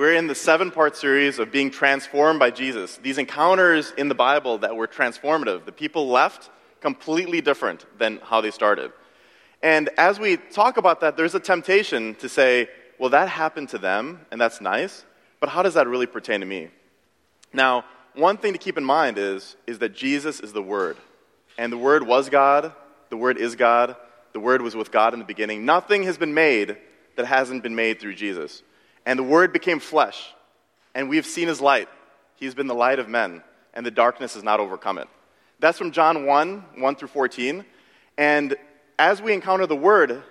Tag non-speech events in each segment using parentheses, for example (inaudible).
we're in the seven part series of being transformed by Jesus. These encounters in the Bible that were transformative. The people left completely different than how they started. And as we talk about that, there's a temptation to say, well, that happened to them, and that's nice, but how does that really pertain to me? Now, one thing to keep in mind is, is that Jesus is the Word. And the Word was God, the Word is God, the Word was with God in the beginning. Nothing has been made that hasn't been made through Jesus. And the Word became flesh, and we have seen His light. He's been the light of men, and the darkness has not overcome it. That's from John 1 1 through 14. And as we encounter the Word,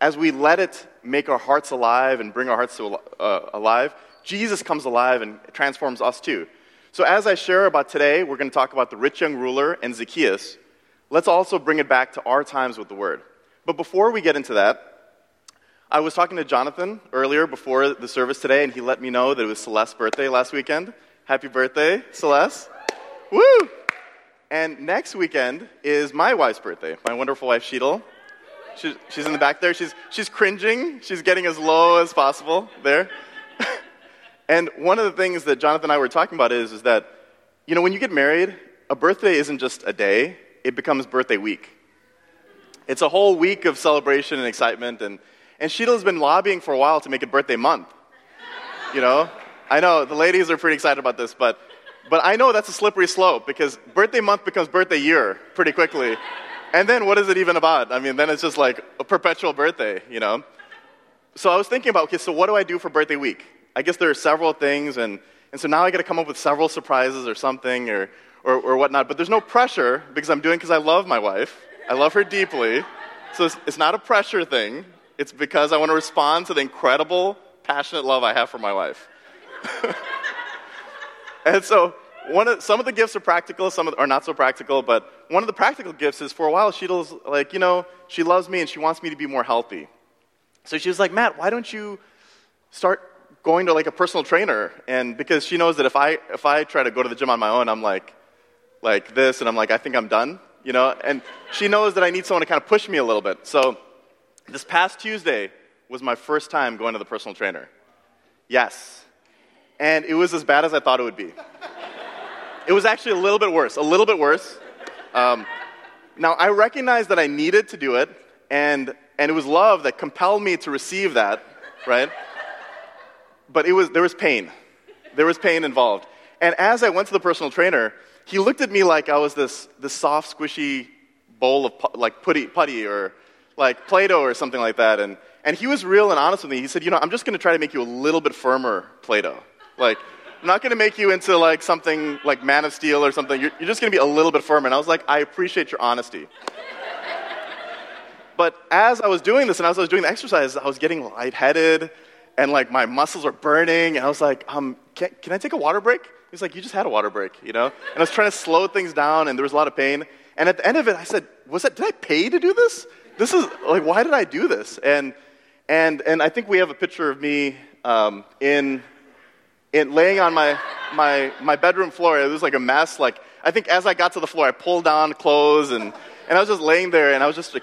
as we let it make our hearts alive and bring our hearts to, uh, alive, Jesus comes alive and transforms us too. So, as I share about today, we're going to talk about the rich young ruler and Zacchaeus. Let's also bring it back to our times with the Word. But before we get into that, I was talking to Jonathan earlier before the service today, and he let me know that it was Celeste's birthday last weekend. Happy birthday, Celeste! Woo! And next weekend is my wife's birthday, my wonderful wife, Sheetal. She's, in the back there. She's, she's cringing. She's getting as low as possible there. (laughs) and one of the things that Jonathan and I were talking about is, is that, you know, when you get married, a birthday isn't just a day, it becomes birthday week. It's a whole week of celebration and excitement, and and Sheeta's been lobbying for a while to make it birthday month. You know? I know the ladies are pretty excited about this, but, but I know that's a slippery slope because birthday month becomes birthday year pretty quickly. And then what is it even about? I mean, then it's just like a perpetual birthday, you know? So I was thinking about, okay, so what do I do for birthday week? I guess there are several things, and, and so now I got to come up with several surprises or something or, or, or whatnot. But there's no pressure because I'm doing because I love my wife. I love her deeply. So it's, it's not a pressure thing. It's because I want to respond to the incredible, passionate love I have for my wife. (laughs) and so, one of, some of the gifts are practical, some are not so practical, but one of the practical gifts is for a while, she was like, you know, she loves me and she wants me to be more healthy. So she was like, Matt, why don't you start going to like a personal trainer? And because she knows that if I, if I try to go to the gym on my own, I'm like, like this, and I'm like, I think I'm done, you know? And she knows that I need someone to kind of push me a little bit. So this past Tuesday was my first time going to the personal trainer. Yes. And it was as bad as I thought it would be. It was actually a little bit worse, a little bit worse. Um, now, I recognized that I needed to do it, and, and it was love that compelled me to receive that, right? But it was, there was pain. There was pain involved. And as I went to the personal trainer, he looked at me like I was this, this soft, squishy bowl of like putty, putty or like Play-Doh or something like that. And, and he was real and honest with me. He said, you know, I'm just going to try to make you a little bit firmer Play-Doh. Like, I'm not going to make you into like something like Man of Steel or something. You're, you're just going to be a little bit firmer. And I was like, I appreciate your honesty. but as I was doing this and as I was doing the exercise, I was getting lightheaded and like my muscles were burning. And I was like, um, can, can I take a water break? He's like, you just had a water break, you know? And I was trying to slow things down and there was a lot of pain. And at the end of it, I said, was that, did I pay to do this? This is like, why did I do this? And, and, and I think we have a picture of me um, in, in laying on my, my, my bedroom floor. It was like a mess. Like, I think as I got to the floor, I pulled down clothes and, and I was just laying there and I was just, like,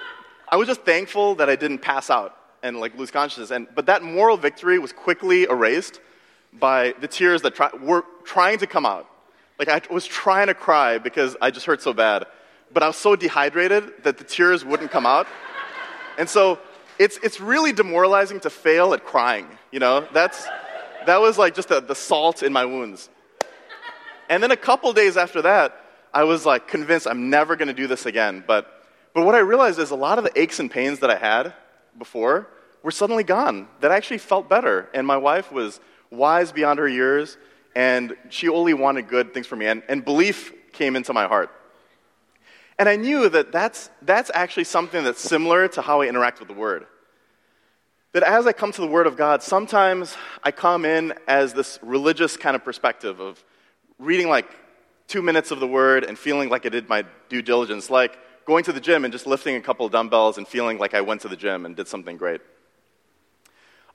I was just thankful that I didn't pass out and like lose consciousness. And, but that moral victory was quickly erased by the tears that try, were trying to come out. Like I was trying to cry because I just hurt so bad but I was so dehydrated that the tears wouldn't come out. And so it's, it's really demoralizing to fail at crying, you know? That's, that was like just the, the salt in my wounds. And then a couple days after that, I was like convinced I'm never going to do this again. But, but what I realized is a lot of the aches and pains that I had before were suddenly gone, that I actually felt better. And my wife was wise beyond her years, and she only wanted good things for me. And, and belief came into my heart. And I knew that that's, that's actually something that's similar to how I interact with the Word. That as I come to the Word of God, sometimes I come in as this religious kind of perspective of reading like two minutes of the Word and feeling like I did my due diligence, like going to the gym and just lifting a couple dumbbells and feeling like I went to the gym and did something great.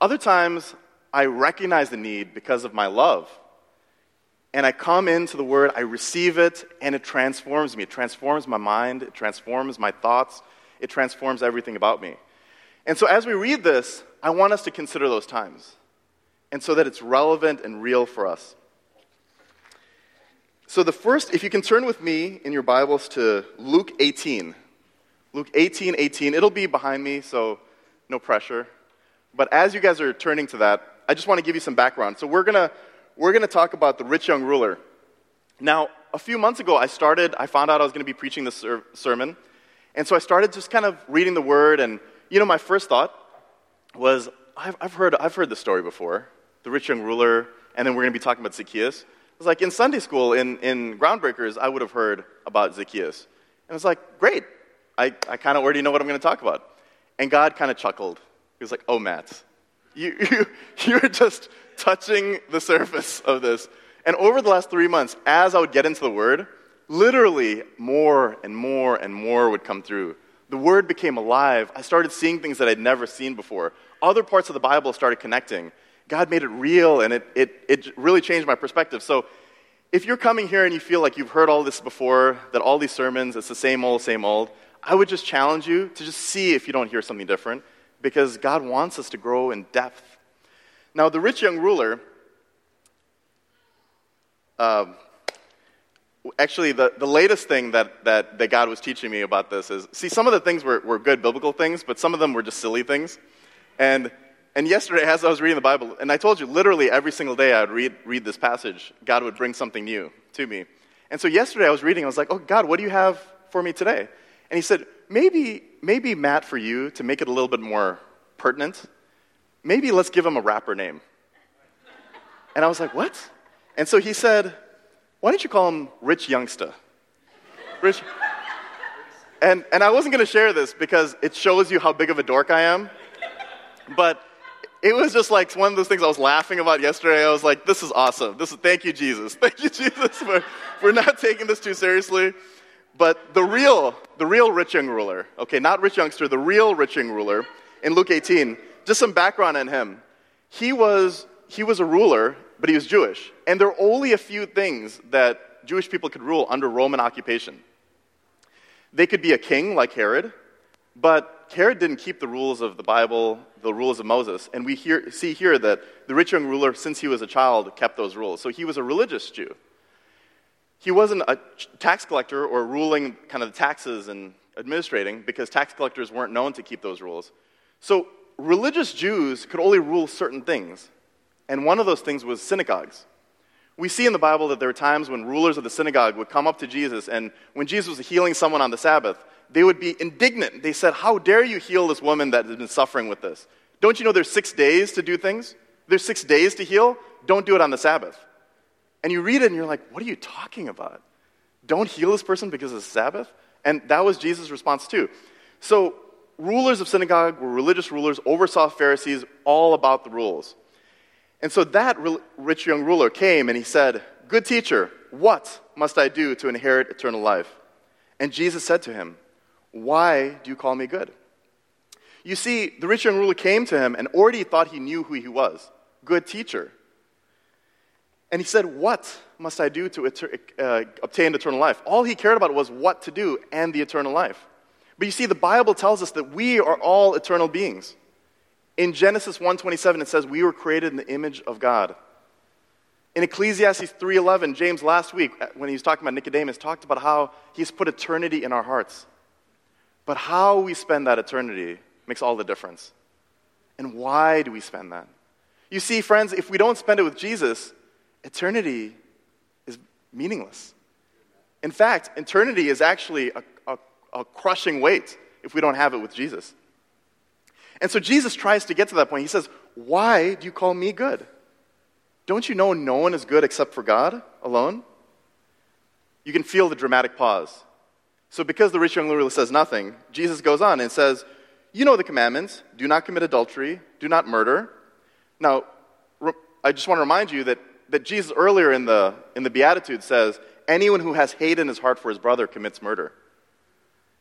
Other times, I recognize the need because of my love and I come into the Word, I receive it, and it transforms me. It transforms my mind, it transforms my thoughts, it transforms everything about me. And so as we read this, I want us to consider those times. and so that it's relevant and real for us. So, the first, if you can turn with me in your Bibles to Luke 18. Luke 18, 18. It'll be behind me, so no pressure. But as you guys are turning to that, I just want to give you some background. So, we're going to we're going to talk about the rich young ruler. Now, a few months ago, I started, I found out I was going to be preaching this ser- sermon. And so I started just kind of reading the word. And, you know, my first thought was, I've, I've, heard, I've heard this story before the rich young ruler, and then we're going to be talking about Zacchaeus was like in Sunday school, in, in Groundbreakers, I would have heard about Zacchaeus. And it's like, great. I, I kind of already know what I'm going to talk about. And God kind of chuckled. He was like, oh, Matt, you, (laughs) you, you're just touching the surface of this. And over the last three months, as I would get into the Word, literally more and more and more would come through. The Word became alive. I started seeing things that I'd never seen before. Other parts of the Bible started connecting. God made it real, and it, it, it really changed my perspective. So, if you're coming here and you feel like you've heard all this before, that all these sermons, it's the same old, same old, I would just challenge you to just see if you don't hear something different, because God wants us to grow in depth. Now, the rich young ruler, um, actually, the, the latest thing that, that, that God was teaching me about this is see, some of the things were, were good biblical things, but some of them were just silly things. And and yesterday, as I was reading the Bible, and I told you literally every single day I would read, read this passage, God would bring something new to me. And so yesterday I was reading, I was like, oh, God, what do you have for me today? And he said, maybe, maybe Matt, for you, to make it a little bit more pertinent, maybe let's give him a rapper name. And I was like, what? And so he said, why don't you call him Rich Youngster? Rich. And, and I wasn't going to share this because it shows you how big of a dork I am. But it was just like one of those things I was laughing about yesterday. I was like, this is awesome. This is, thank you, Jesus. Thank you, Jesus, for, for not taking this too seriously. But the real, the real rich young ruler, okay, not rich youngster, the real rich young ruler in Luke 18, just some background on him. He was, he was a ruler, but he was Jewish. And there are only a few things that Jewish people could rule under Roman occupation. They could be a king like Herod, but Herod didn't keep the rules of the Bible, the rules of Moses. And we hear, see here that the rich young ruler, since he was a child, kept those rules. So he was a religious Jew. He wasn't a tax collector or ruling kind of the taxes and administrating because tax collectors weren't known to keep those rules. So religious Jews could only rule certain things. And one of those things was synagogues. We see in the Bible that there were times when rulers of the synagogue would come up to Jesus, and when Jesus was healing someone on the Sabbath, they would be indignant. They said, How dare you heal this woman that has been suffering with this? Don't you know there's six days to do things? There's six days to heal. Don't do it on the Sabbath. And you read it and you're like, What are you talking about? Don't heal this person because it's Sabbath? And that was Jesus' response too. So, rulers of synagogue were religious rulers, oversaw Pharisees, all about the rules. And so that rich young ruler came and he said, Good teacher, what must I do to inherit eternal life? And Jesus said to him, why do you call me good? You see, the rich young ruler came to him and already thought he knew who he was good teacher. And he said, What must I do to uh, obtain eternal life? All he cared about was what to do and the eternal life. But you see, the Bible tells us that we are all eternal beings. In Genesis 1:27 it says we were created in the image of God. In Ecclesiastes 3:11, James last week uh, when he was talking about Nicodemus talked about how he's put eternity in our hearts. But how we spend that eternity makes all the difference. And why do we spend that? You see, friends, if we don't spend it with Jesus, eternity is meaningless. In fact, eternity is actually a, a, a, crushing weight if we don't have it with Jesus. And so Jesus tries to get to that point. He says, Why do you call me good? Don't you know no one is good except for God alone? You can feel the dramatic pause. So, because the rich young ruler says nothing, Jesus goes on and says, You know the commandments do not commit adultery, do not murder. Now, I just want to remind you that, that Jesus earlier in the, in the Beatitude says, Anyone who has hate in his heart for his brother commits murder.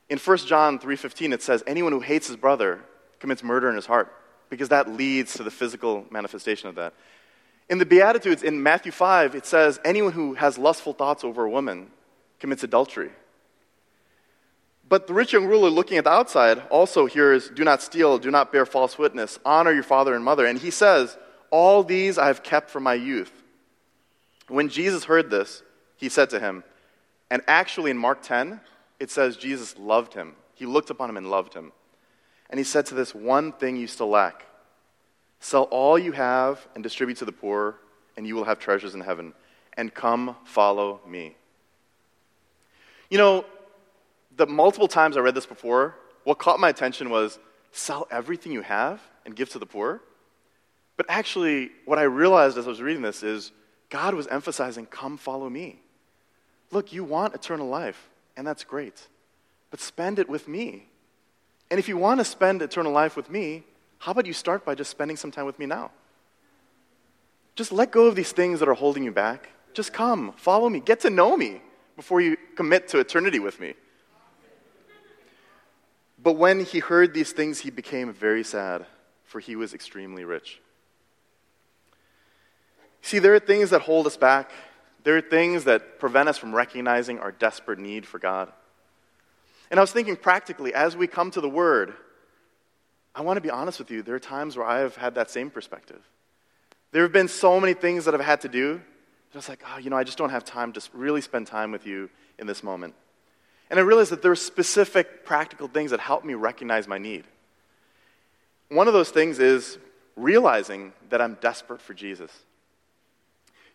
In 1 John 3:15 it says anyone who hates his brother commits murder in his heart because that leads to the physical manifestation of that. In the beatitudes in Matthew 5 it says anyone who has lustful thoughts over a woman commits adultery. But the rich young ruler looking at the outside also hears, Do not steal, do not bear false witness, honor your father and mother. And he says, All these I have kept from my youth. When Jesus heard this, he said to him, and actually in Mark 10, it says Jesus loved him. He looked upon him and loved him. And he said to this one thing you still lack sell all you have and distribute to the poor, and you will have treasures in heaven. And come follow me. You know, the multiple times I read this before, what caught my attention was sell everything you have and give to the poor. But actually, what I realized as I was reading this is God was emphasizing, come follow me. Look, you want eternal life, and that's great, but spend it with me. And if you want to spend eternal life with me, how about you start by just spending some time with me now? Just let go of these things that are holding you back. Just come, follow me, get to know me before you commit to eternity with me. But when he heard these things, he became very sad, for he was extremely rich. See, there are things that hold us back. There are things that prevent us from recognizing our desperate need for God. And I was thinking practically, as we come to the Word, I want to be honest with you. There are times where I have had that same perspective. There have been so many things that I've had to do. Just like, oh, you know, I just don't have time to really spend time with you in this moment. And I realized that there are specific practical things that help me recognize my need. One of those things is realizing that I'm desperate for Jesus.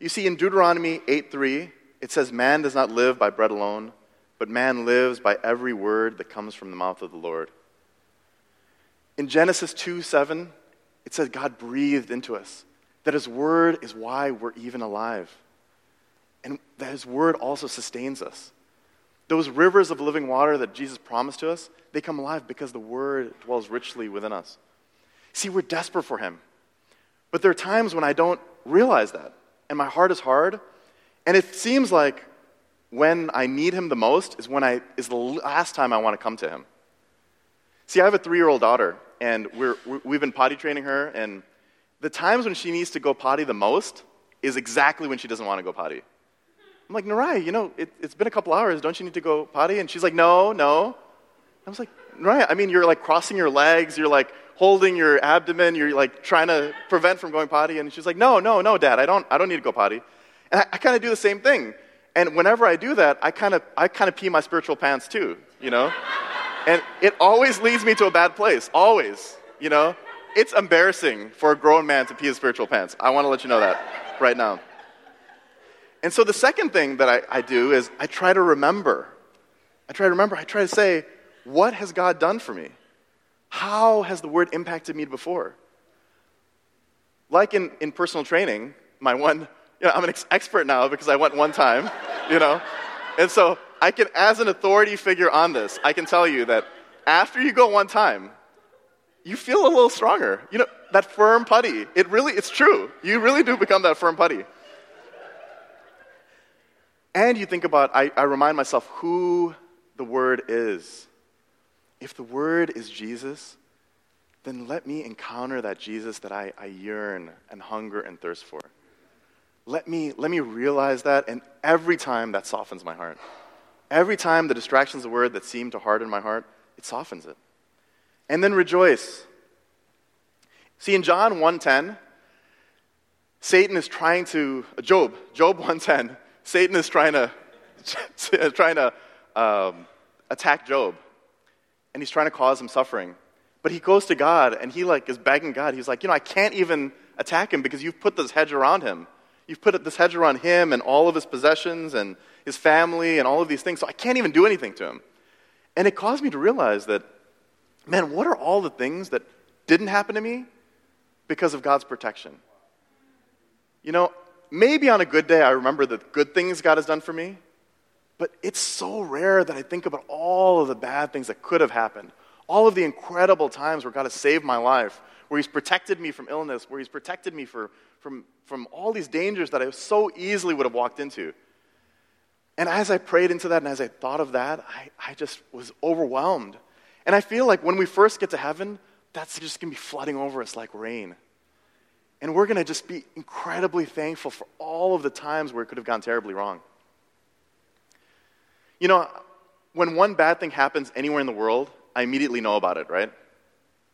You see, in Deuteronomy 8:3, it says, Man does not live by bread alone, but man lives by every word that comes from the mouth of the Lord. In Genesis 2 7, it says God breathed into us, that his word is why we're even alive. And that his word also sustains us. Those rivers of living water that Jesus promised to us, they come alive because the word dwells richly within us. See, we're desperate for him. But there are times when I don't realize that, and my heart is hard, and it seems like when I need him the most is when I is the last time I want to come to him. See, I have a three-year-old daughter, and we're, we've been potty training her, and the times when she needs to go potty the most is exactly when she doesn't want to go potty. I'm like, Narai, you know, it, has been a couple hours. Don't you need to go potty? And she's like, no, no. I was like, Narai, I mean, you're like crossing your legs, you're like holding your abdomen, you're like trying to prevent from going potty. And she's like, no, no, no, Dad, I don't, I don't need to go potty. And I, I kind of do the same thing. And whenever I do that, I kind of I kind of pee my spiritual pants too, you know? and it always leads me to a bad place, always, you know? It's embarrassing for a grown man to pee his spiritual pants. I want to let you know that right now. And so the second thing that I, I do is I try to remember. I try to remember, I try to say, what has God done for me? How has the word impacted me before? Like in, in personal training, my one you know, I'm an ex- expert now because I went one time, (laughs) you know. And so I can, as an authority figure on this, I can tell you that after you go one time, you feel a little stronger. You know, that firm putty, it really, it's true. You really do become that firm putty. And you think about, I, I remind myself who the Word is. If the Word is Jesus, then let me encounter that Jesus that I, I yearn and hunger and thirst for. Let me, let me realize that, and every time that softens my heart. Every time the distractions of the word that seem to harden my heart, it softens it. And then rejoice. See, in John 1.10, Satan is trying to, Job, Job 1.10, Satan is trying to, (laughs) trying to um, attack Job. And he's trying to cause him suffering. But he goes to God and he like is begging God. He's like, you know, I can't even attack him because you've put this hedge around him. You've put this hedge around him and all of his possessions and his family and all of these things, so I can't even do anything to him. And it caused me to realize that, man, what are all the things that didn't happen to me because of God's protection? You know, maybe on a good day I remember the good things God has done for me, but it's so rare that I think about all of the bad things that could have happened, all of the incredible times where God has saved my life, where He's protected me from illness, where He's protected me for, from, from all these dangers that I so easily would have walked into. And as I prayed into that and as I thought of that, I, I just was overwhelmed. And I feel like when we first get to heaven, that's just going to be flooding over us like rain. And we're going to just be incredibly thankful for all of the times where it could have gone terribly wrong. You know, when one bad thing happens anywhere in the world, I immediately know about it, right?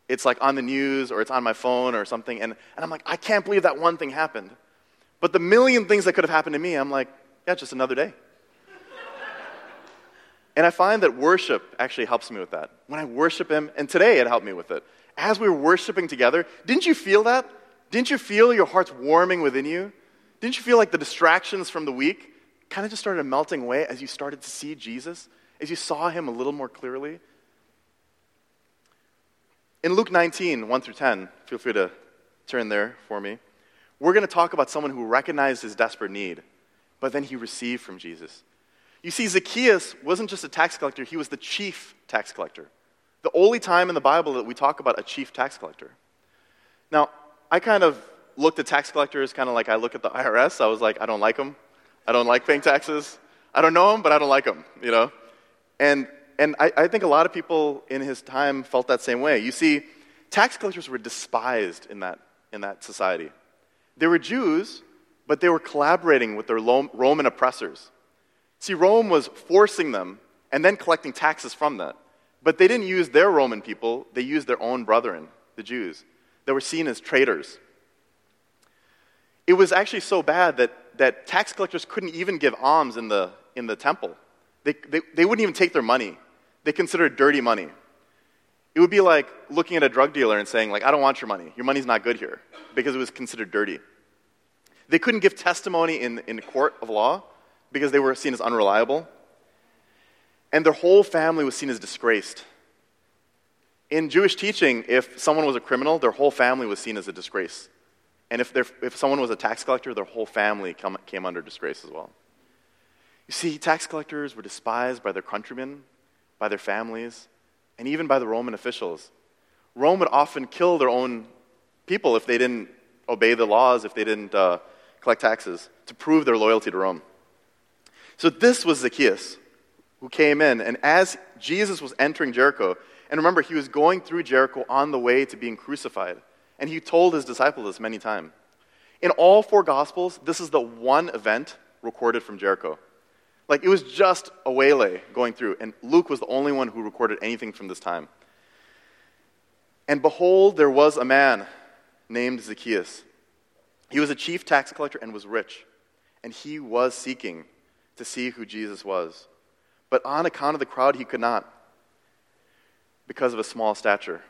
it's like on the news or it's on my phone or something, and, and I'm like, I can't believe that one thing happened. But the million things that could have happened to me, I'm like, yeah, just another day. (laughs) and I find that worship actually helps me with that. When I worship Him, and today it helped me with it. As we were worshiping together, didn't you feel that? Didn't you feel your hearts warming within you? Didn't you feel like the distractions from the week kind of just started melting away as you started to see Jesus, as you saw Him a little more clearly? In Luke 19, 1 through 10, feel free to turn there for me. We're going to talk about someone who recognized his desperate need, but then he received from Jesus. You see, Zacchaeus wasn't just a tax collector, he was the chief tax collector. The only time in the Bible that we talk about a chief tax collector. Now, I kind of looked at tax collectors kind of like I look at the IRS. I was like, I don't like them. I don't like paying taxes. I don't know them, but I don't like them, you know? And, and I, I think a lot of people in his time felt that same way. You see, tax collectors were despised in that, in that society. They were Jews, but they were collaborating with their Roman oppressors. See, Rome was forcing them and then collecting taxes from that. But they didn't use their Roman people, they used their own brethren, the Jews. They were seen as traitors. It was actually so bad that, that tax collectors couldn't even give alms in the, in the temple. They, they, they wouldn't even take their money. They considered dirty money. It would be like looking at a drug dealer and saying, like, I don't want your money. Your money's not good here, because it was considered dirty. They couldn't give testimony in, in court of law because they were seen as unreliable. And their whole family was seen as disgraced. In Jewish teaching, if someone was a criminal, their whole family was seen as a disgrace. And if, if someone was a tax collector, their whole family come, came under disgrace as well. You see, tax collectors were despised by their countrymen, by their families, and even by the Roman officials. Rome would often kill their own people if they didn't obey the laws, if they didn't uh, collect taxes, to prove their loyalty to Rome. So this was Zacchaeus who came in, and as Jesus was entering Jericho, and remember, he was going through Jericho on the way to being crucified, and he told his disciples this many times. In all four Gospels, this is the one event recorded from Jericho. Like it was just a waylay going through, and Luke was the only one who recorded anything from this time. And behold, there was a man named Zacchaeus. He was a chief tax collector and was rich, and he was seeking to see who Jesus was. But on account of the crowd, he could not because of a small stature.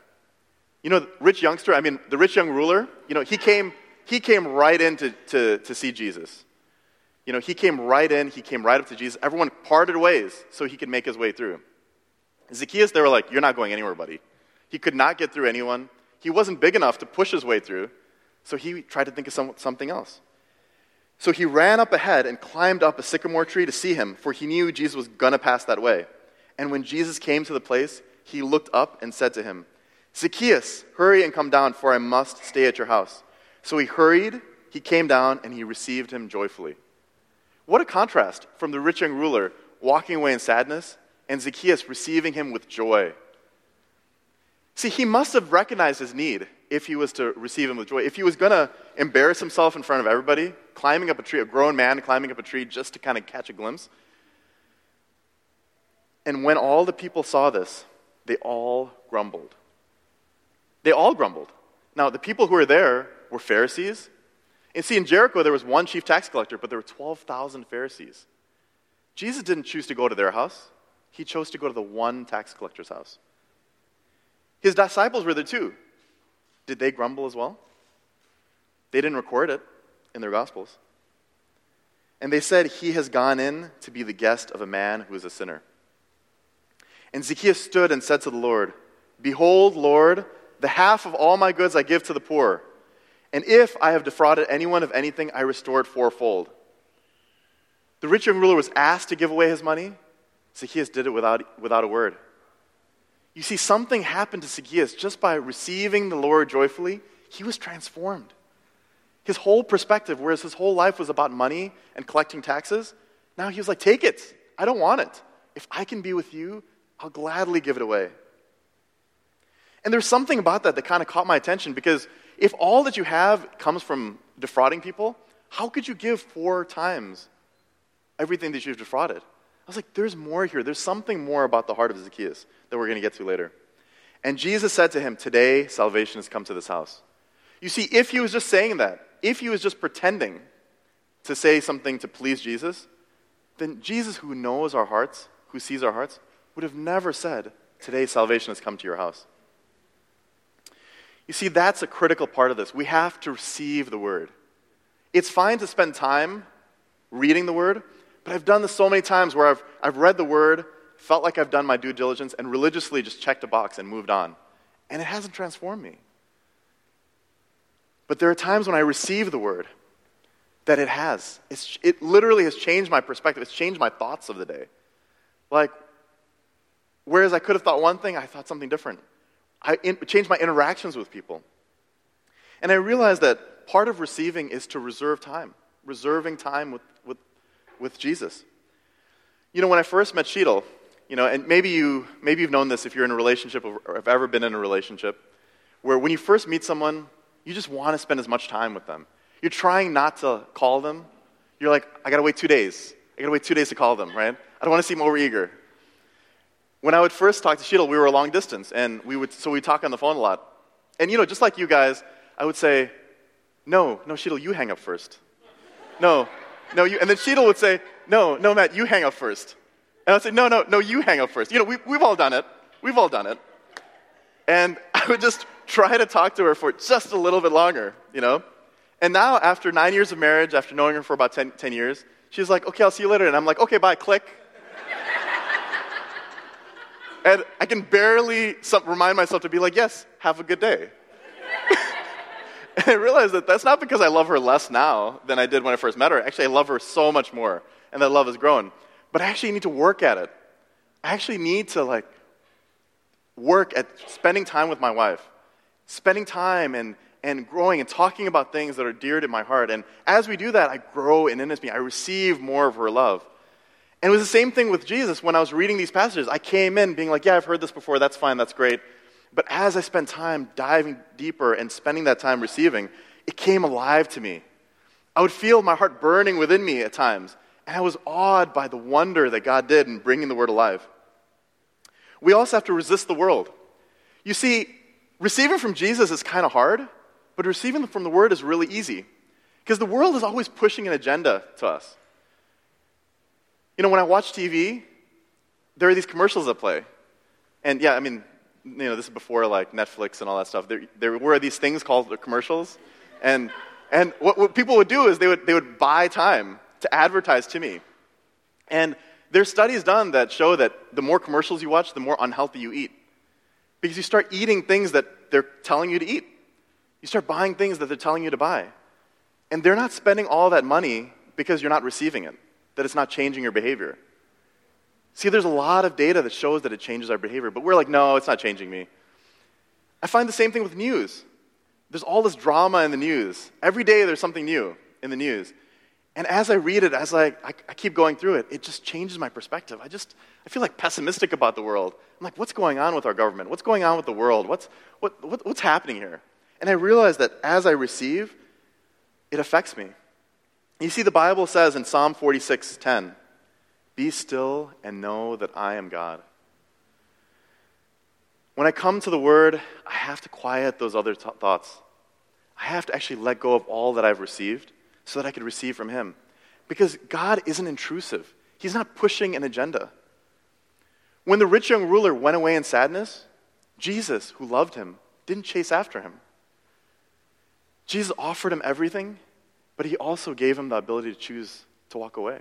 You know, the rich youngster, I mean, the rich young ruler, you know, he came, he came right in to, to, to see Jesus. You know, he came right in, he came right up to Jesus. Everyone parted ways so he could make his way through. Zacchaeus, they were like, You're not going anywhere, buddy. He could not get through anyone. He wasn't big enough to push his way through, so he tried to think of some, something else. So he ran up ahead and climbed up a sycamore tree to see him, for he knew Jesus was going to pass that way. And when Jesus came to the place, he looked up and said to him, Zacchaeus, hurry and come down, for I must stay at your house. So he hurried, he came down, and he received him joyfully. What a contrast from the rich young ruler walking away in sadness and Zacchaeus receiving him with joy. See, he must have recognized his need if he was to receive him with joy. If he was going to embarrass himself in front of everybody, climbing up a tree, a grown man climbing up a tree just to kind of catch a glimpse. And when all the people saw this, they all grumbled. They all grumbled. Now, the people who were there were Pharisees, and see, in Jericho, there was one chief tax collector, but there were 12,000 Pharisees. Jesus didn't choose to go to their house, he chose to go to the one tax collector's house. His disciples were there too. Did they grumble as well? They didn't record it in their Gospels. And they said, He has gone in to be the guest of a man who is a sinner. And Zacchaeus stood and said to the Lord, Behold, Lord, the half of all my goods I give to the poor. And if I have defrauded anyone of anything, I restore it fourfold. The rich young ruler was asked to give away his money. Zacchaeus did it without, without a word. You see, something happened to Zacchaeus just by receiving the Lord joyfully. He was transformed. His whole perspective, whereas his whole life was about money and collecting taxes, now he was like, Take it. I don't want it. If I can be with you, I'll gladly give it away. And there's something about that that kind of caught my attention because if all that you have comes from defrauding people, how could you give four times everything that you've defrauded? I was like, there's more here. There's something more about the heart of Zacchaeus that we're going to get to later. And Jesus said to him, Today salvation has come to this house. You see, if he was just saying that, if he was just pretending to say something to please Jesus, then Jesus, who knows our hearts, who sees our hearts, would have never said, Today salvation has come to your house. You see, that's a critical part of this. We have to receive the word. It's fine to spend time reading the word, but I've done this so many times where I've, I've read the word, felt like I've done my due diligence, and religiously just checked a box and moved on. And it hasn't transformed me. But there are times when I receive the word that it has. It's, it literally has changed my perspective, it's changed my thoughts of the day. Like, whereas I could have thought one thing, I thought something different. I in, changed my interactions with people. And I realized that part of receiving is to reserve time, reserving time with, with, with Jesus. You know, when I first met Sheetal, you know, and maybe, you, maybe you've known this if you're in a relationship or have ever been in a relationship, where when you first meet someone, you just want to spend as much time with them. You're trying not to call them. You're like, I got to wait two days. I got to wait two days to call them, right? I don't want to seem overeager. When I would first talk to Sheetal, we were a long distance, and we would, so we talk on the phone a lot. And, you know, just like you guys, I would say, no, no, Sheetal, you hang up first. No, no, you, and then Sheetal would say, no, no, Matt, you hang up first. And I'd say, no, no, no, you hang up first. You know, we, we've all done it. We've all done it. And (laughs) I would just try to talk to her for just a little bit longer, you know? And now, after nine years of marriage, after knowing her for about 10, 10 years, she's like, okay, I'll see you later. And I'm like, okay, bye, click. And I can barely remind myself to be like, yes, have a good day. (laughs) and I realized that that's not because I love her less now than I did when I first met her. Actually, I love her so much more, and that love has grown. But I actually need to work at it. I actually need to like work at spending time with my wife, spending time and, and growing and talking about things that are dear to my heart. And as we do that, I grow in intimacy. I receive more of her love. And it was the same thing with Jesus when I was reading these passages. I came in being like, yeah, I've heard this before. That's fine. That's great. But as I spent time diving deeper and spending that time receiving, it came alive to me. I would feel my heart burning within me at times. And I was awed by the wonder that God did in bringing the word alive. We also have to resist the world. You see, receiving from Jesus is kind of hard, but receiving from the word is really easy. Because the world is always pushing an agenda to us. You know, when I watch TV, there are these commercials that play. And yeah, I mean, you know, this is before like Netflix and all that stuff. There, there were these things called commercials. And, and what, what people would do is they would, they would buy time to advertise to me. And there's studies done that show that the more commercials you watch, the more unhealthy you eat. Because you start eating things that they're telling you to eat. You start buying things that they're telling you to buy. And they're not spending all that money because you're not receiving it that it's not changing your behavior. See, there's a lot of data that shows that it changes our behavior, but we're like, no, it's not changing me. I find the same thing with news. There's all this drama in the news. Every day there's something new in the news. And as I read it, as I, I, I, keep going through it, it just changes my perspective. I just, I feel like pessimistic about the world. I'm like, what's going on with our government? What's going on with the world? What's, what, what, what's happening here? And I realize that as I receive, it affects me. You see, the Bible says in Psalm 46:10, Be still and know that I am God. When I come to the Word, I have to quiet those other th- thoughts. I have to actually let go of all that I've received so that I can receive from Him. Because God isn't intrusive, He's not pushing an agenda. When the rich young ruler went away in sadness, Jesus, who loved him, didn't chase after him. Jesus offered him everything but he also gave him the ability to choose to walk away.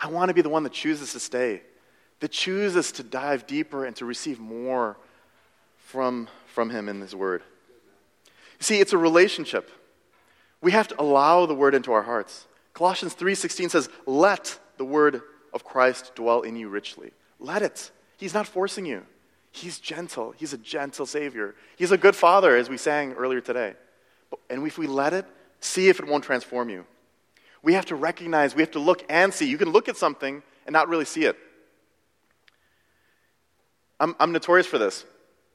I want to be the one that chooses to stay, that chooses to dive deeper and to receive more from, from him in his word. You see, it's a relationship. We have to allow the word into our hearts. Colossians 3:16 says, "Let the word of Christ dwell in you richly." Let it. He's not forcing you. He's gentle. He's a gentle savior. He's a good father as we sang earlier today. And if we let it, See if it won't transform you. We have to recognize, we have to look and see. You can look at something and not really see it. I'm, I'm notorious for this.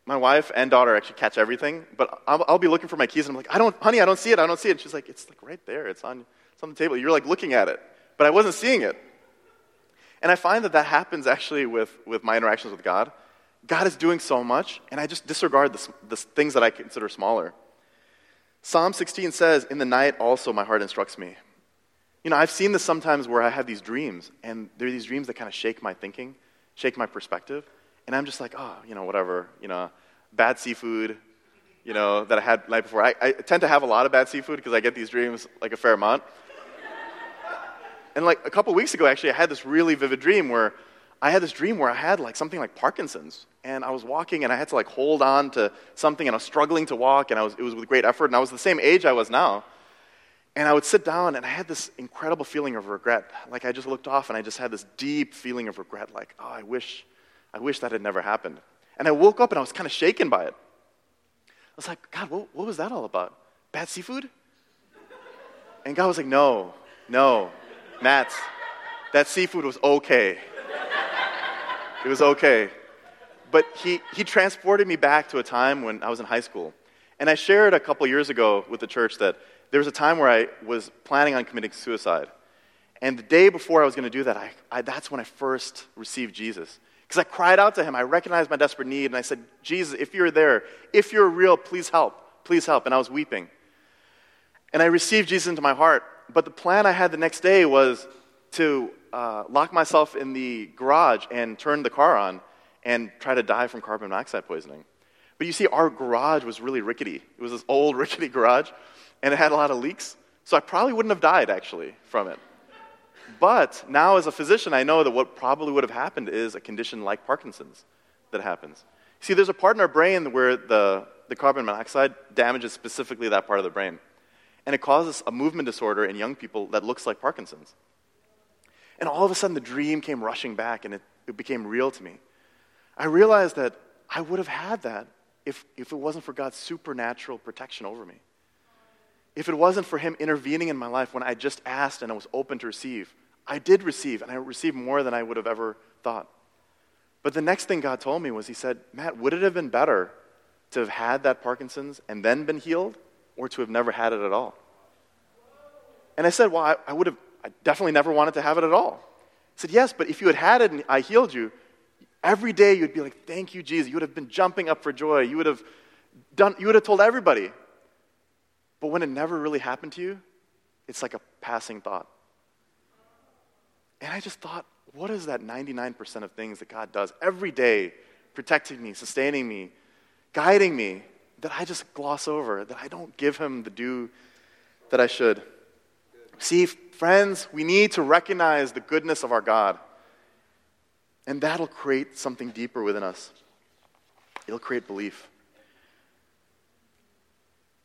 My wife and daughter actually catch everything, but I'll, I'll, be looking for my keys and I'm like, I don't, honey, I don't see it, I don't see it. And she's like, it's like right there, it's on, it's on the table. You're like looking at it, but I wasn't seeing it. And I find that that happens actually with, with my interactions with God. God is doing so much, and I just disregard the, the things that I consider smaller. Psalm 16 says, In the night also my heart instructs me. You know, I've seen this sometimes where I have these dreams, and they're these dreams that kind of shake my thinking, shake my perspective, and I'm just like, oh, you know, whatever, you know, bad seafood, you know, that I had night before. I, I tend to have a lot of bad seafood because I get these dreams like a fair amount. and like a couple weeks ago, actually, I had this really vivid dream where I had this dream where I had like something like Parkinson's, and I was walking and I had to like hold on to something, and I was struggling to walk, and I was, it was with great effort, and I was the same age I was now. And I would sit down, and I had this incredible feeling of regret. Like I just looked off, and I just had this deep feeling of regret, like, oh, I wish, I wish that had never happened. And I woke up, and I was kind of shaken by it. I was like, God, what, what was that all about? Bad seafood? And God was like, No, no, Matt, that seafood was okay. It was okay. But he, he transported me back to a time when I was in high school. And I shared a couple years ago with the church that there was a time where I was planning on committing suicide. And the day before I was going to do that, I, I, that's when I first received Jesus. Because I cried out to him. I recognized my desperate need. And I said, Jesus, if you're there, if you're real, please help. Please help. And I was weeping. And I received Jesus into my heart. But the plan I had the next day was to uh, lock myself in the garage and turn the car on and try to die from carbon monoxide poisoning. But you see, our garage was really rickety. It was this old, (laughs) rickety garage, and it had a lot of leaks. So I probably wouldn't have died, actually, from it. But now, as a physician, I know that what probably would have happened is a condition like Parkinson's that happens. See, there's a part in our brain where the, the carbon monoxide damages specifically that part of the brain. And it causes a movement disorder in young people that looks like Parkinson's. And all of a sudden, the dream came rushing back and it, it became real to me. I realized that I would have had that if, if it wasn't for God's supernatural protection over me. If it wasn't for Him intervening in my life when I just asked and I was open to receive, I did receive, and I received more than I would have ever thought. But the next thing God told me was, He said, Matt, would it have been better to have had that Parkinson's and then been healed, or to have never had it at all? And I said, Well, I, I would have I definitely never wanted to have it at all. I said, Yes, but if you had had it and I healed you, every day you'd be like, Thank you, Jesus. You would have been jumping up for joy. You would have done, you would have told everybody. But when it never really happened to you, it's like a passing thought. And I just thought, what is that 99% of things that God does every day, protecting me, sustaining me, guiding me, that I just gloss over, that I don't give Him the due that I should? See, friends, we need to recognize the goodness of our God. And that'll create something deeper within us. It'll create belief.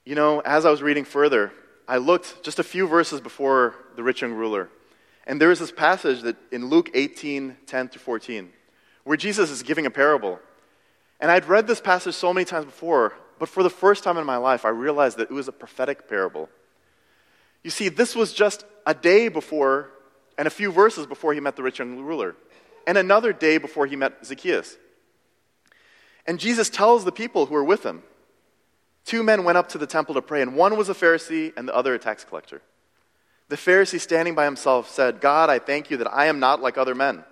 You know, as I was reading further, I looked just a few verses before the rich young ruler. And there is this passage that in Luke 18, 10 through 14, where Jesus is giving a parable. And I'd read this passage so many times before, but for the first time in my life, I realized that it was a prophetic parable. You see, this was just a day before and a few verses before he met the rich young ruler, and another day before he met Zacchaeus. And Jesus tells the people who were with him two men went up to the temple to pray, and one was a Pharisee and the other a tax collector. The Pharisee, standing by himself, said, God, I thank you that I am not like other men,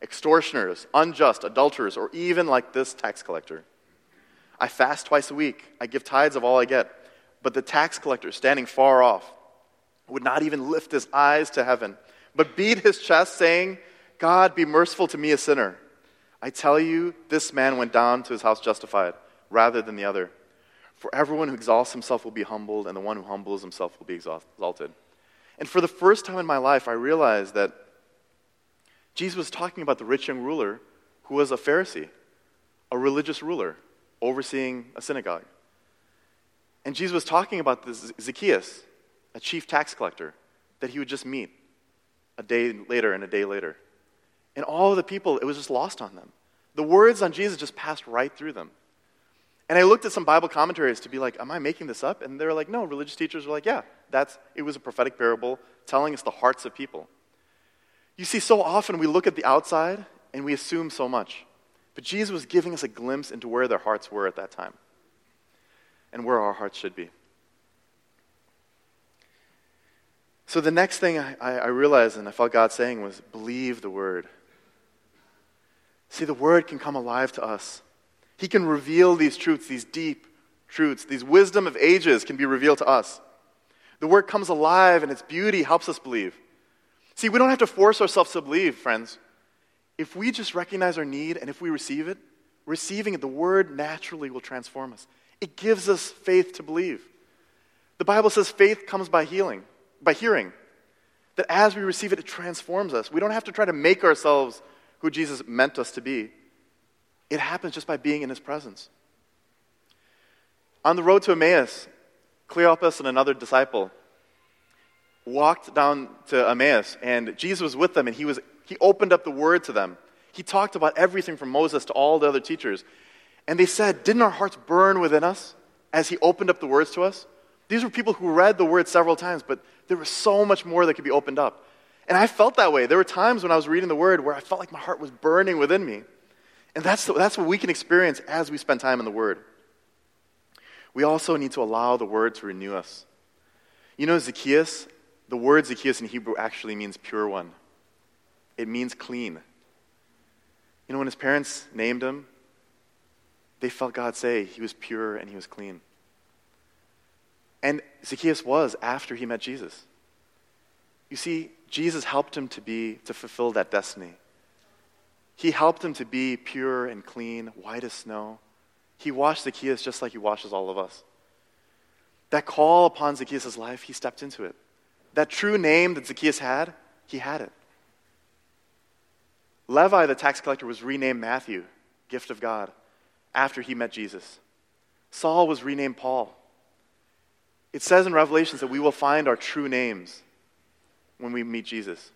extortioners, unjust, adulterers, or even like this tax collector. I fast twice a week, I give tithes of all I get. But the tax collector, standing far off, would not even lift his eyes to heaven, but beat his chest, saying, God, be merciful to me, a sinner. I tell you, this man went down to his house justified rather than the other. For everyone who exalts himself will be humbled, and the one who humbles himself will be exalted. And for the first time in my life, I realized that Jesus was talking about the rich young ruler who was a Pharisee, a religious ruler overseeing a synagogue. And Jesus was talking about this Zacchaeus, a chief tax collector that he would just meet a day later and a day later. And all of the people, it was just lost on them. The words on Jesus just passed right through them. And I looked at some Bible commentaries to be like, am I making this up? And they were like, no, religious teachers were like, yeah, that's, it was a prophetic parable telling us the hearts of people. You see, so often we look at the outside and we assume so much. But Jesus was giving us a glimpse into where their hearts were at that time and where our hearts should be. So the next thing I, I, realized and I felt God saying was believe the word. See, the word can come alive to us He can reveal these truths, these deep truths, these wisdom of ages can be revealed to us. The word comes alive and its beauty helps us believe. See, we don't have to force ourselves to believe, friends. If we just recognize our need and if we receive it, receiving it, the word naturally will transform us. It gives us faith to believe. The Bible says faith comes by healing, by hearing. That as we receive it, it transforms us. We don't have to try to make ourselves who Jesus meant us to be. It happens just by being in his presence. On the road to Emmaus, Cleopas and another disciple walked down to Emmaus, and Jesus was with them, and he, was, he opened up the word to them. He talked about everything from Moses to all the other teachers. And they said, Didn't our hearts burn within us as he opened up the words to us? These were people who read the word several times, but there was so much more that could be opened up. And I felt that way. There were times when I was reading the word where I felt like my heart was burning within me. And that's, that's what we can experience as we spend time in the word. We also need to allow the word to renew us. You know, Zacchaeus, the word Zacchaeus in Hebrew actually means pure one, it means clean. You know, when his parents named him, they felt God say he was pure and he was clean. And Zacchaeus was after he met Jesus. You see, Jesus helped him to be to fulfill that destiny. He helped him to be pure and clean, white as snow. He washed Zacchaeus just like he washes all of us. That call upon Zacchaeus' life, he stepped into it. That true name that Zacchaeus had, he had it. Levi, the tax collector, was renamed Matthew, gift of God, after he met Jesus. Saul was renamed Paul. It says in Revelations that we will find our true names when we meet Jesus.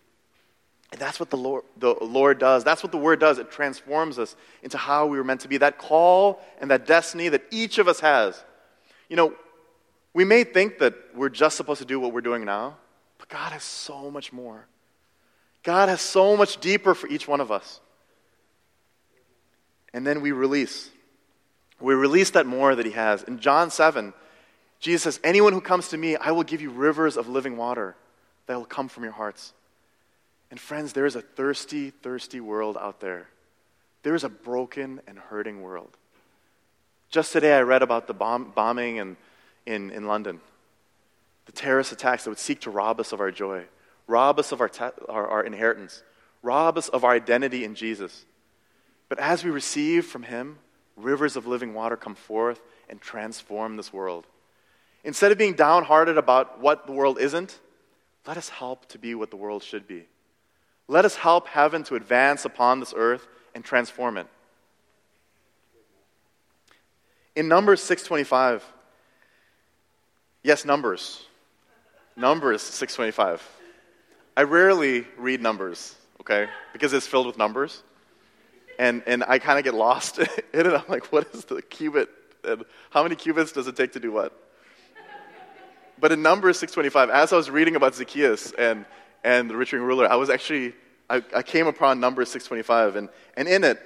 And that's what the Lord, the Lord does. That's what the Word does. It transforms us into how we were meant to be. That call and that destiny that each of us has. You know, we may think that we're just supposed to do what we're doing now, but God has so much more. God has so much deeper for each one of us. And then we release. We release that more that He has. In John 7, Jesus says, Anyone who comes to me, I will give you rivers of living water that will come from your hearts. And friends, there is a thirsty, thirsty world out there. There is a broken and hurting world. Just today, I read about the bomb, bombing in, in, in London, the terrorist attacks that would seek to rob us of our joy, rob us of our, our, our inheritance, rob us of our identity in Jesus. But as we receive from Him, rivers of living water come forth and transform this world. Instead of being downhearted about what the world isn't, let us help to be what the world should be. Let us help heaven to advance upon this earth and transform it. In Numbers 625, yes, Numbers. Numbers 625. I rarely read Numbers, okay, because it's filled with numbers. And, and I kind of get lost (laughs) in it. I'm like, what is the cubit? And how many cubits does it take to do what? But in Numbers 625, as I was reading about Zacchaeus and, and the rich young ruler, I was actually, I, I came upon Numbers 625. And, and in it,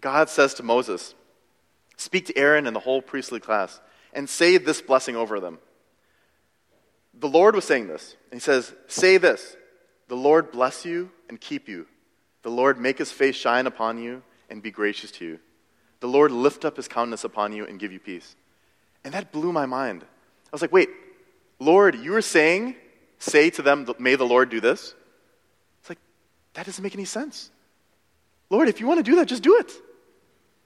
God says to Moses, Speak to Aaron and the whole priestly class and say this blessing over them. The Lord was saying this. And he says, Say this The Lord bless you and keep you. The Lord make his face shine upon you and be gracious to you. The Lord lift up his countenance upon you and give you peace. And that blew my mind. I was like, wait, Lord, you were saying, say to them, may the Lord do this? It's like, that doesn't make any sense. Lord, if you want to do that, just do it.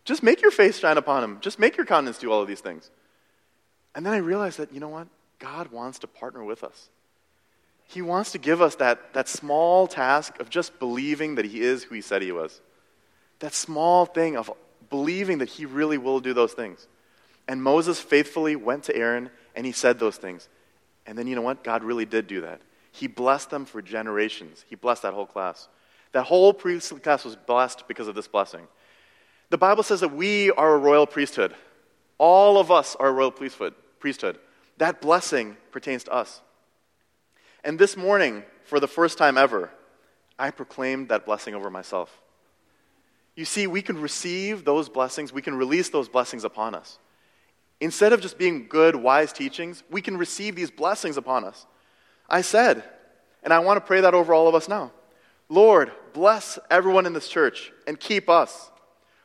Just make your face shine upon him. Just make your countenance do all of these things. And then I realized that, you know what? God wants to partner with us. He wants to give us that, that small task of just believing that He is who He said He was. That small thing of believing that He really will do those things. And Moses faithfully went to Aaron and he said those things. And then you know what? God really did do that. He blessed them for generations. He blessed that whole class. That whole priestly class was blessed because of this blessing. The Bible says that we are a royal priesthood. All of us are a royal priesthood. That blessing pertains to us. And this morning, for the first time ever, I proclaimed that blessing over myself. You see, we can receive those blessings, we can release those blessings upon us. Instead of just being good, wise teachings, we can receive these blessings upon us. I said, and I want to pray that over all of us now Lord, bless everyone in this church and keep us.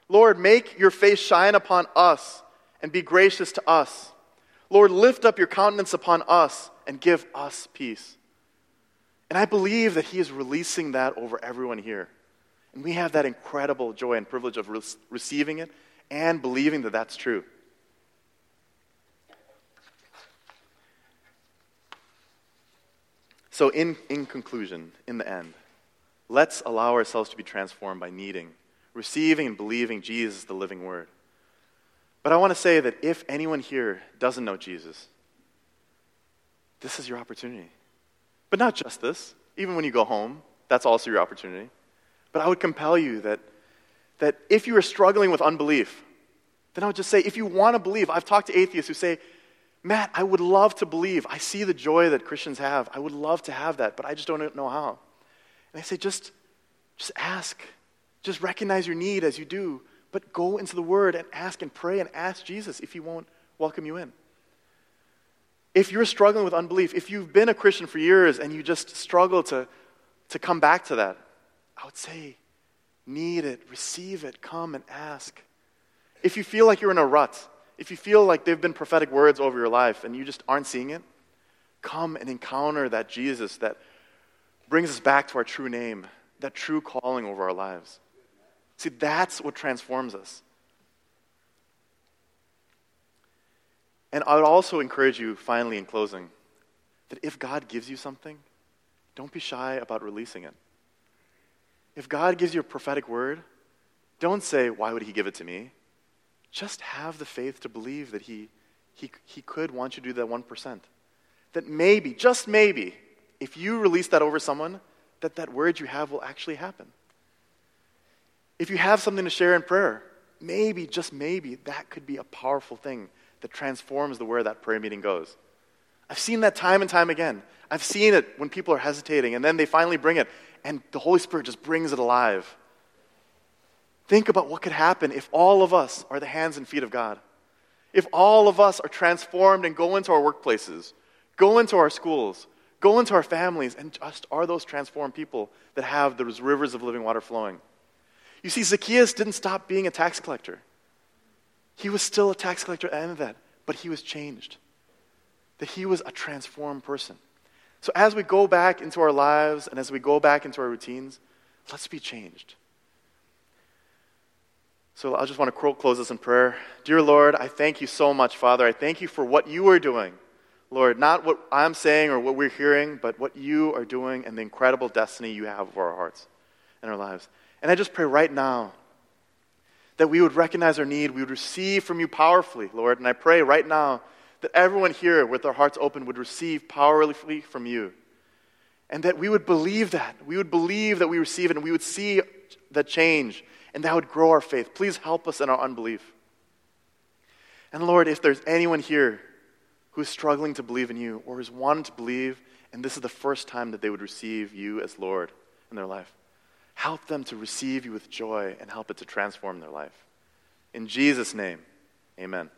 Lord, make your face shine upon us and be gracious to us. Lord, lift up your countenance upon us and give us peace. And I believe that He is releasing that over everyone here. And we have that incredible joy and privilege of re- receiving it and believing that that's true. So, in, in conclusion, in the end, let's allow ourselves to be transformed by needing, receiving, and believing Jesus, the living Word. But I want to say that if anyone here doesn't know Jesus, this is your opportunity. But not just this. Even when you go home, that's also your opportunity. But I would compel you that, that if you are struggling with unbelief, then I would just say, if you want to believe, I've talked to atheists who say, Matt, I would love to believe. I see the joy that Christians have. I would love to have that, but I just don't know how. And I say, just, just ask. Just recognize your need as you do, but go into the Word and ask and pray and ask Jesus if He won't welcome you in. If you're struggling with unbelief, if you've been a Christian for years and you just struggle to, to come back to that, I would say, need it, receive it, come and ask. If you feel like you're in a rut, if you feel like they've been prophetic words over your life and you just aren't seeing it, come and encounter that Jesus that brings us back to our true name, that true calling over our lives. See, that's what transforms us. And I would also encourage you, finally, in closing, that if God gives you something, don't be shy about releasing it. If God gives you a prophetic word, don't say, Why would He give it to me? Just have the faith to believe that He, he, he could want you to do that 1%. That maybe, just maybe, if you release that over someone, that that word you have will actually happen. If you have something to share in prayer, maybe, just maybe, that could be a powerful thing that transforms the where that prayer meeting goes. I've seen that time and time again. I've seen it when people are hesitating and then they finally bring it and the Holy Spirit just brings it alive. Think about what could happen if all of us are the hands and feet of God. If all of us are transformed and go into our workplaces, go into our schools, go into our families, and just are those transformed people that have those rivers of living water flowing. You see, Zacchaeus didn't stop being a tax collector. He was still a tax collector at the end of that, but he was changed. That he was a transformed person. So as we go back into our lives and as we go back into our routines, let's be changed. So I just want to close this in prayer. Dear Lord, I thank you so much, Father. I thank you for what you are doing. Lord, not what I'm saying or what we're hearing, but what you are doing and the incredible destiny you have for our hearts and our lives. And I just pray right now that we would recognize our need, we would receive from you powerfully, Lord. And I pray right now that everyone here with their hearts open would receive powerfully from you. And that we would believe that. We would believe that we receive it and we would see the change and that would grow our faith. Please help us in our unbelief. And Lord, if there's anyone here who's struggling to believe in you or is wanting to believe, and this is the first time that they would receive you as Lord in their life, help them to receive you with joy and help it to transform their life. In Jesus' name, amen.